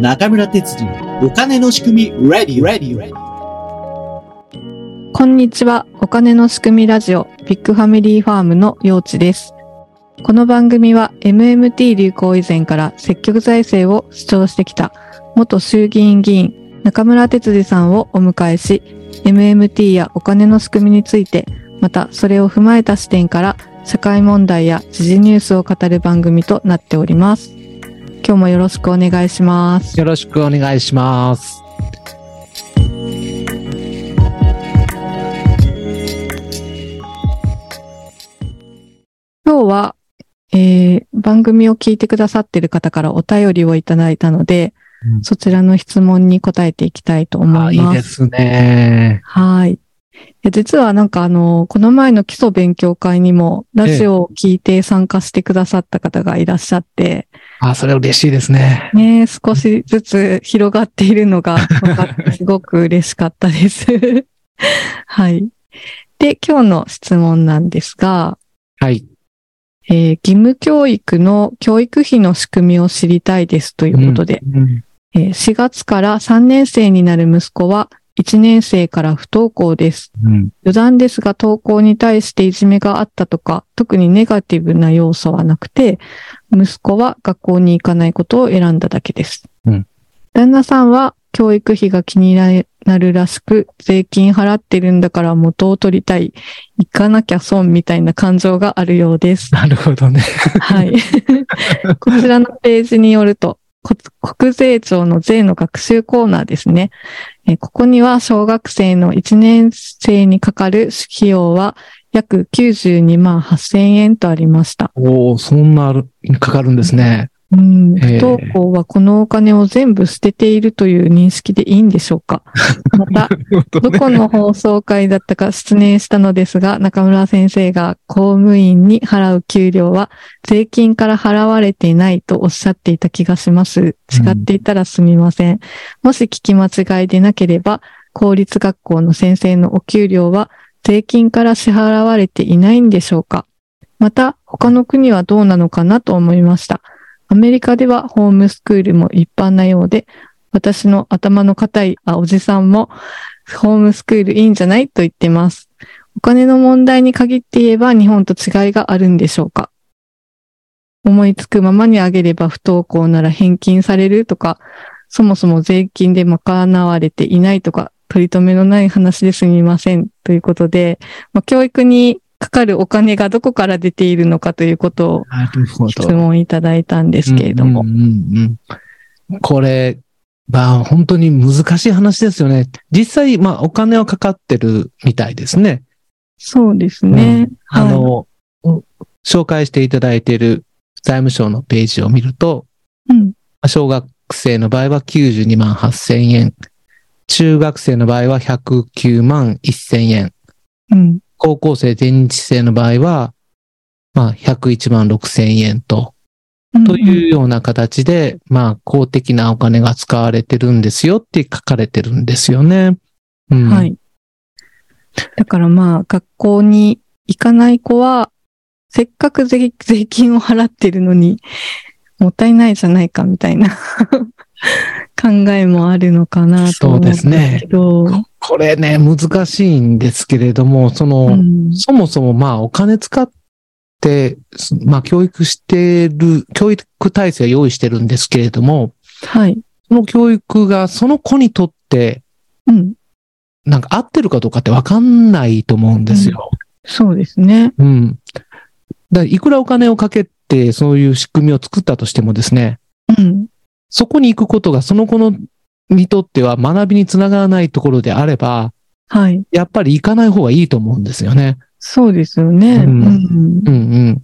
中村哲次のお金の仕組み Ready Ready こんにちは。お金の仕組みラジオビッグファミリーファームの陽地です。この番組は MMT 流行以前から積極財政を主張してきた元衆議院議員中村哲司さんをお迎えし、MMT やお金の仕組みについて、またそれを踏まえた視点から社会問題や時事ニュースを語る番組となっております。今日もよろしくお願いします。よろしくお願いします。今日は、えー番組を聞いてくださっている方からお便りをいただいたので、うんそちらの質問に答えていきたいと思あ、います。いいですね。はい。実はなんかあの、この前の基礎勉強会にもラジオを聞いて参加してくださった方がいらっしゃって、あ、それ嬉しいですね。ね、少しずつ広がっているのが分かってすごく嬉しかったです。はい。で、今日の質問なんですが、はい。えー義務教育の教育費の仕組みを知りたいですということで、うん。えー4月から3年生になる息子は1年生から不登校です。うん。余談ですが登校に対していじめがあったとか、特にネガティブな要素はなくて、息子は学校に行かないことを選んだだけです。うん旦那さんは教育費が気になるらしく、税金払ってるんだから元を取りたい、行かなきゃ損みたいな感情があるようです。なるほどね。はい。こちらのページによると、こ国税庁の税の学習コーナーですね。ここには小学生の1年生にかかる費用は約92万8000円とありました。おおそんなある、かかるんですね。うん、不えー登校はこのお金を全部捨てているという認識でいいんでしょうか？また、どこの放送会だったか失念したのですが、中村先生が公務員に払う給料は税金から払われていないとおっしゃっていた気がします。違っていたらすみません。もし聞き間違いでなければ、公立学校の先生のお給料は税金から支払われていないんでしょうか？また、他の国はどうなのかなと思いました。アメリカではホームスクールも一般なようで、私の頭の固いあおじさんもホームスクールいいんじゃないと言ってます。お金の問題に限って言えば日本と違いがあるんでしょうか思いつくままにあげれば不登校なら返金されるとか、そもそも税金で賄われていないとか、取り留めのない話ですみません。ということで、まあ、教育にかかるお金がどこから出ているのかということを質問いただいたんですけれども。うんうんうんうんこれ、まあ本当に難しい話ですよね。実際、まあお金はかかってるみたいですね。そうですね。あの、うん紹介していただいている財務省のページを見ると、うん。小学生の場合は92万8000円。中学生の場合は109万1000円。うん。高校生全日制の場合は、まあ101万6000円と、というような形で、まあ公的なお金が使われてるんですよって書かれてるんですよね。うん。はい。だからまあ、学校に行かない子は、せっかく税税金を払ってるのに、もったいないじゃないかみたいな 考えもあるのかなと思うんですけど。これね、難しいんですけれども、その、うんそもそもまあお金使って、すまあ教育してる、教育体制を用意してるんですけれども、はい。その教育がその子にとって、うん。なんか合ってるかどうかってわかんないと思うんですよ。そうですね。うん。だからいくらお金をかけてそういう仕組みを作ったとしてもですね、うん。そこに行くことがその子のにとっては学びにつながらないところであれば、はい。やっぱり行かない方がいいと思うんですよね。そうですよね。ううんん。うん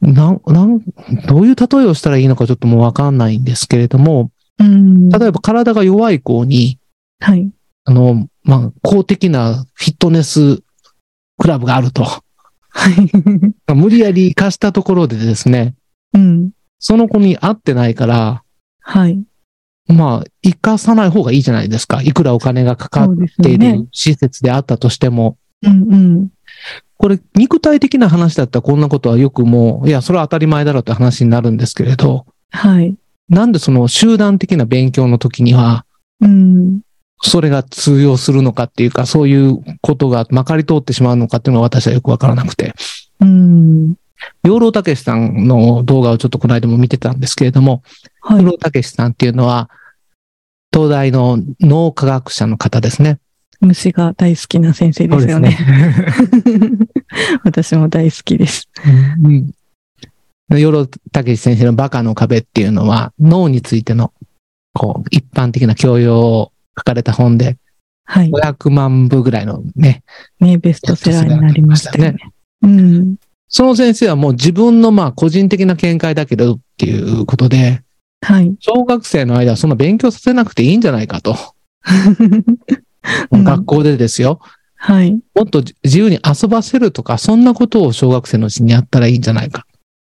うん。なん、なん、どういう例えをしたらいいのかちょっともうわかんないんですけれども、うん。例えば体が弱い子に、はい。あの、まあ、公的なフィットネスクラブがあると。はい。無理やり貸したところでですね、うん。その子に合ってないから、はい。まあ、生かさない方がいいじゃないですか。いくらお金がかかっていね。る施設であったとしても、うんうん。これ、肉体的な話だったらこんなことはよくもう、いや、それは当たり前だろうって話になるんですけれど、はい。なんでその集団的な勉強の時には、うん。それが通用するのかっていうか、そういうことがまかり通ってしまうのかっていうのは私はよくわからなくて。うん。養老たけしさんの動画をちょっとこの間も見てたんですけれども、はい。養老たけしさんっていうのは、東大の脳科学者の方ですね。虫が大好きな先生ですよね。私も大好きです。うんで養老たけし先生のバカの壁っていうのは、脳についての、こう、一般的な教養を書かれた本で、はい。500万部ぐらいのね、ね、ベストセラーになりましたよね。うん。その先生はもう自分のまあ個人的な見解だけどっていうことで、はい。小学生の間はそんな勉強させなくていいんじゃないかと。う ん学校でですよ。はい。もっと自由に遊ばせるとか、そんなことを小学生のうちにやったらいいんじゃないか。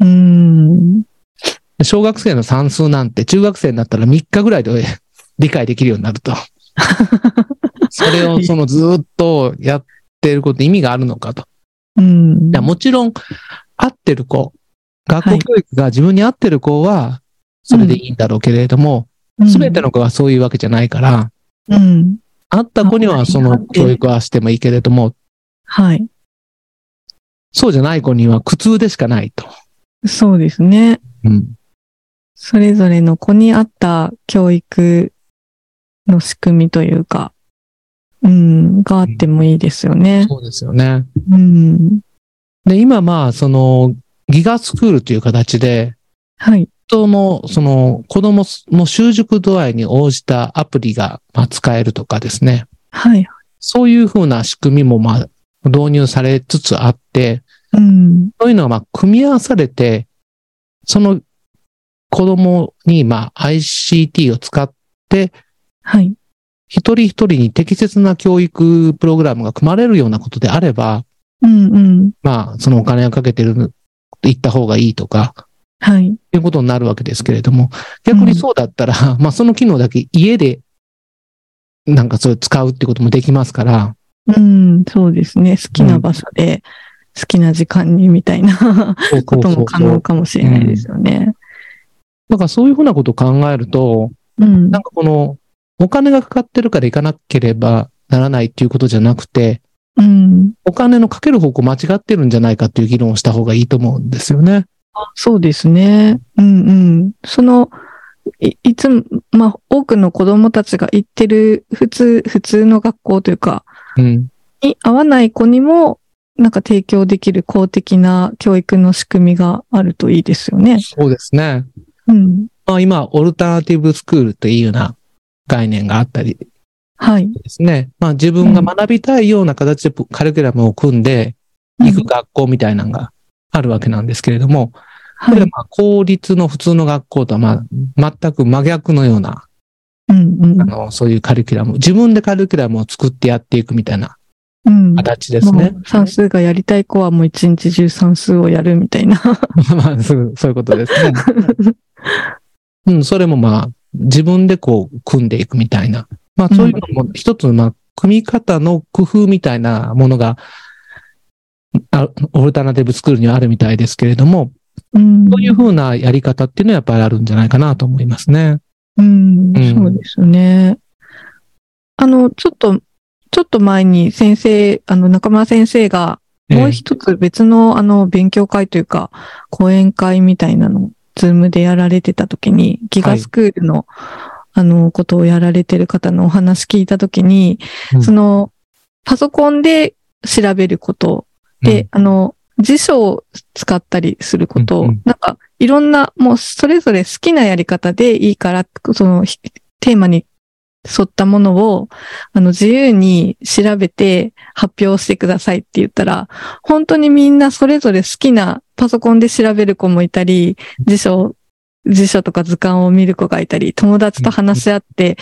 うん。小学生の算数なんて中学生になったら3日ぐらいで理解できるようになると。それをそのずーっとやってること意味があるのかと。うん。もちろん、合ってる子、学校教育が自分に合ってる子は、それでいいんだろうけれども、すべ、ての子はそういうわけじゃないから、うん。合った子にはその教育はしてもいいけれども、はい。そうじゃない子には苦痛でしかないと。そうですね。うん。それぞれの子に合った教育の仕組みというか、うん、があってもいいですよね。そうですよね。うん。で、今まあ、その、ギガスクールという形で、はい。人の、その、子供の習熟度合いに応じたアプリが、まあ、使えるとかですね。はい。そういうふうな仕組みも、まあ、導入されつつあって、うん。そういうのが、まあ、組み合わされて、その子供に、まあ、ICT を使って、はい。一人一人に適切な教育プログラムが組まれるようなことであれば、うんうん。まあ、そのお金をかけてる、行った方がいいとか、はい。いうことになるわけですけれども、逆にそうだったら、まあその機能だけ家で、なんかそれ使うってこともできますから、うん、そうですね。好きな場所で、好きな時間にみたいなそうことも可能かもしれないですよね。だからそういうふうなことを考えると、うんなん。かこの、お金がかかってるから行かなければならないっていうことじゃなくて、うん。お金のかける方向間違ってるんじゃないかっていう議論をした方がいいと思うんですよね。そうですね。うんうん。その、いいつも、まあ、多くの子供たちが行ってる普通、普通の学校というか、うん。に合わない子にも、なんか提供できる公的な教育の仕組みがあるといいですよね。そうですね。うん。まあ今、オルタナティブスクールというような概念があったりはい。ですね。まあ自分が学びたいような形でカリキュラムを組んで行く学校みたいなのがあるわけなんですけれども、こはい。れはまあ公立の普通の学校とはまあ全く真逆のような、うんうんあ。の、そういうカリキュラム、自分でカリキュラムを作ってやっていくみたいなうん。形ですね。算数がやりたい子はもう一日中算数をやるみたいな。まあそうそういうことですね。うん、それもまあ自分でこう組んでいくみたいな。まあそういうのも一つのまあ組み方の工夫みたいなものが、あオルタナティブスクールにはあるみたいですけれども、うん。そういうふうなやり方っていうのはやっぱりあるんじゃないかなと思いますね。うん、うんそうですね。あの、ちょっと、ちょっと前に先生、あの、中村先生が、もう一つ別の、あの、勉強会というか、講演会みたいなの、ズームでやられてた時に、ギガスクールの、あの、ことをやられてる方のお話聞いた時に、うん。その、パソコンで調べることで、あの、辞書を使ったりすることを、うんうん。なんか、いろんな、もうそれぞれ好きなやり方でいいから、その、ひテーマに沿ったものを、あの、自由に調べて発表してくださいって言ったら、本当にみんなそれぞれ好きなパソコンで調べる子もいたり、辞書、辞書とか図鑑を見る子がいたり、友達と話し合って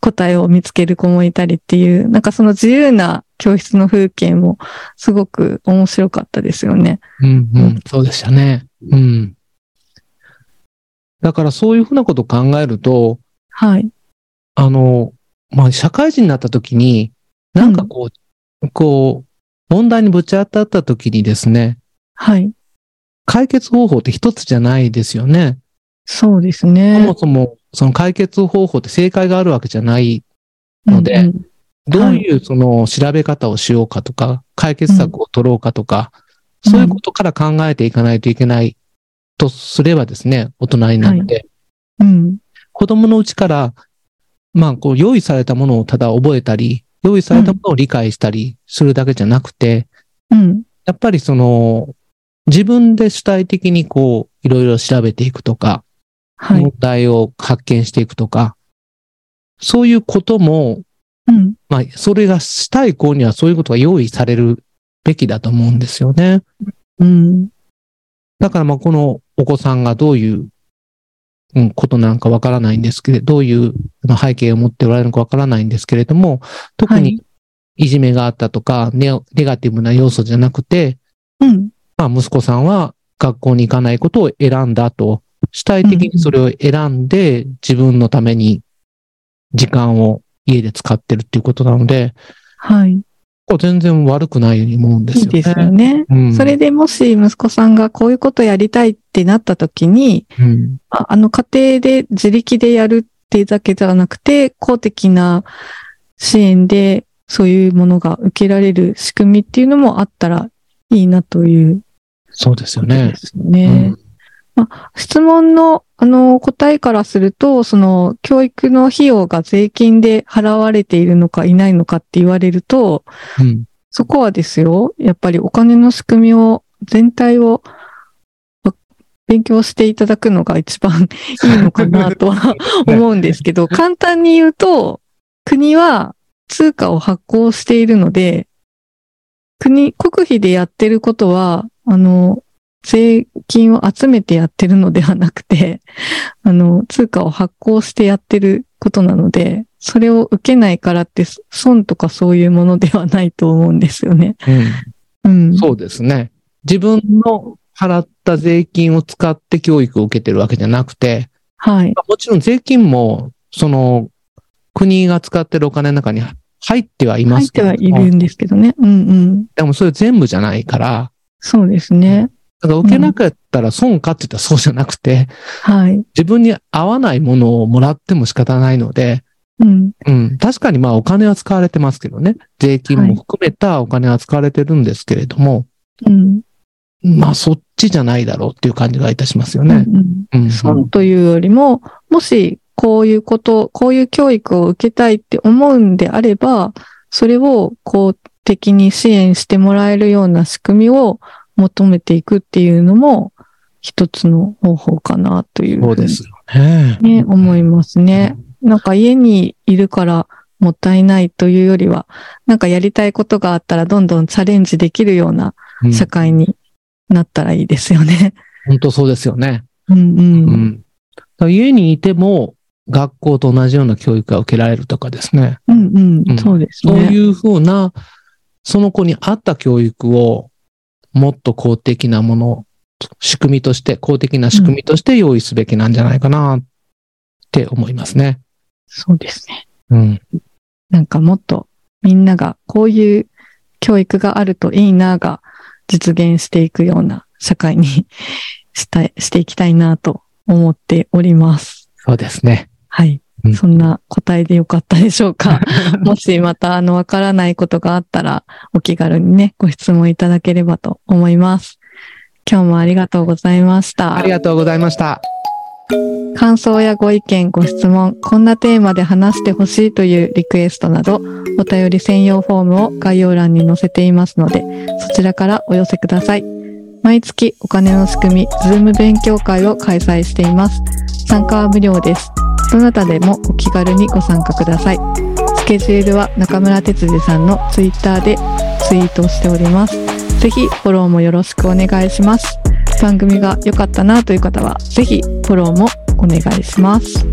答えを見つける子もいたりっていう、なんかその自由な教室の風景もすごく面白かったですよね。うんうん、そうでしたね。うん。だからそういうふうなことを考えると、はい。あの、まあ、社会人になった時に、なんかこう、こう、問題にぶち当たった時にですね、はい。解決方法って一つじゃないですよね。そうですそねも。そも、その解決方法って正解があるわけじゃないのでうんうんどういうその調べ方をしようかとか、解決策を取ろうかとか、うんそういうことから考えていかないといけないとすればですね、大人になって、うん。子供のうちから、まあ、こう、用意されたものをただ覚えたり、用意されたものを理解したりするだけじゃなくて、うん。やっぱりその、自分で主体的にこう、いろいろ調べていくとか、はい問。題を発見していくとか、そういうことも、うん。まあ、それがしたい子にはそういうことが用意されるべきだと思うんですよね。うん。だからまあ、このお子さんがどういう、うん、ことなのかわからないんですけれど、どういうまあ背景を持っておられるのかわからないんですけれども、特にはい。いじめがあったとか、ネオネガティブな要素じゃなくて、うん。まあ、息子さんは学校に行かないことを選んだと、主体的にそれを選んで自分のために時間を家で使ってるっていうことなので、はい。これ全然悪くないように思うんですよね。いいですよね。うん、それでもし息子さんがこういうことやりたいってなった時に、うん、ああの家庭で自力でやるってだけじゃなくて、公的な支援でそういうものが受けられる仕組みっていうのもあったらいいなというそうですよねで。すね。質問の、あの、答えからすると、その、教育の費用が税金で払われているのかいないのかって言われると、うん。うんそこはですよ、やっぱりお金の仕組みを、全体をわ勉強していただくのが一番いいのかなとは思うんですけど、簡単に言うと、国は通貨を発行しているので、国、国費でやってることは、あの、税金を集めてやってるのではなくて、あの、通貨を発行してやってることなので、それを受けないからって損とかそういうものではないと思うんですよね。うん。そうですね。自分の払った税金を使って教育を受けてるわけじゃなくて、はい。まあもちろん税金も、その、国が使ってるお金の中に入ってはいま入ってすけれどもはいるんですけどね。うんうん。でもそれ全部じゃないから、そうですね。だから受けなかったら損かって言ったらそうじゃなくて、はい。自分に合わないものをもらっても仕方ないので、うん。うん、確かにまあお金は使われてますけどね。税金も含めたお金は使われてるんですけれども、うん。まあそっちじゃないだろうっていう感じがいたしますよね。うんうん。損というよりも、もしこういうこと、こういう教育を受けたいって思うんであれば、それを公的に支援してもらえるような仕組みを求めていくっていうのも一つの方法かなというそううですよね。ね、思いますね。なんか家にいるからもったいないというよりは、なんかやりたいことがあったらどんどんチャレンジできるようなうん社会になったらいいですよね。本当そうですよね。うんう。うんん。だから家にいても学校と同じような教育が受けられるとかですね。うんううんん。そうですそうね。いうふうな、その子に合った教育をもっと公的なもの、仕組みとして、公的な仕組みとして用意すべきなんじゃないかなって思いますね。そうですね。うん。なんかもっとみんながこういう教育があるといいなが実現していくような社会にしたい、していきたいなと思っております。そうですね。はい。うんそんな答えでよかったでしょうか。もしまたあのわからないことがあったらお気軽にね、ご質問いただければと思います。今日もありがとうございました。ありがとうございました。感想やご意見、ご質問、こんなテーマで話してほしいというリクエストなど、お便り専用フォームを概要欄に載せていますので、そちらからお寄せください。毎月お金の仕組み、ズーム勉強会を開催しています。参加は無料です。どなたでもお気軽にご参加ください。スケジュールは中村哲司さんのツイッターでツイートしております。ぜひフォローもよろしくお願いします。番組が良かったなという方は、ぜひフォローもお願いします。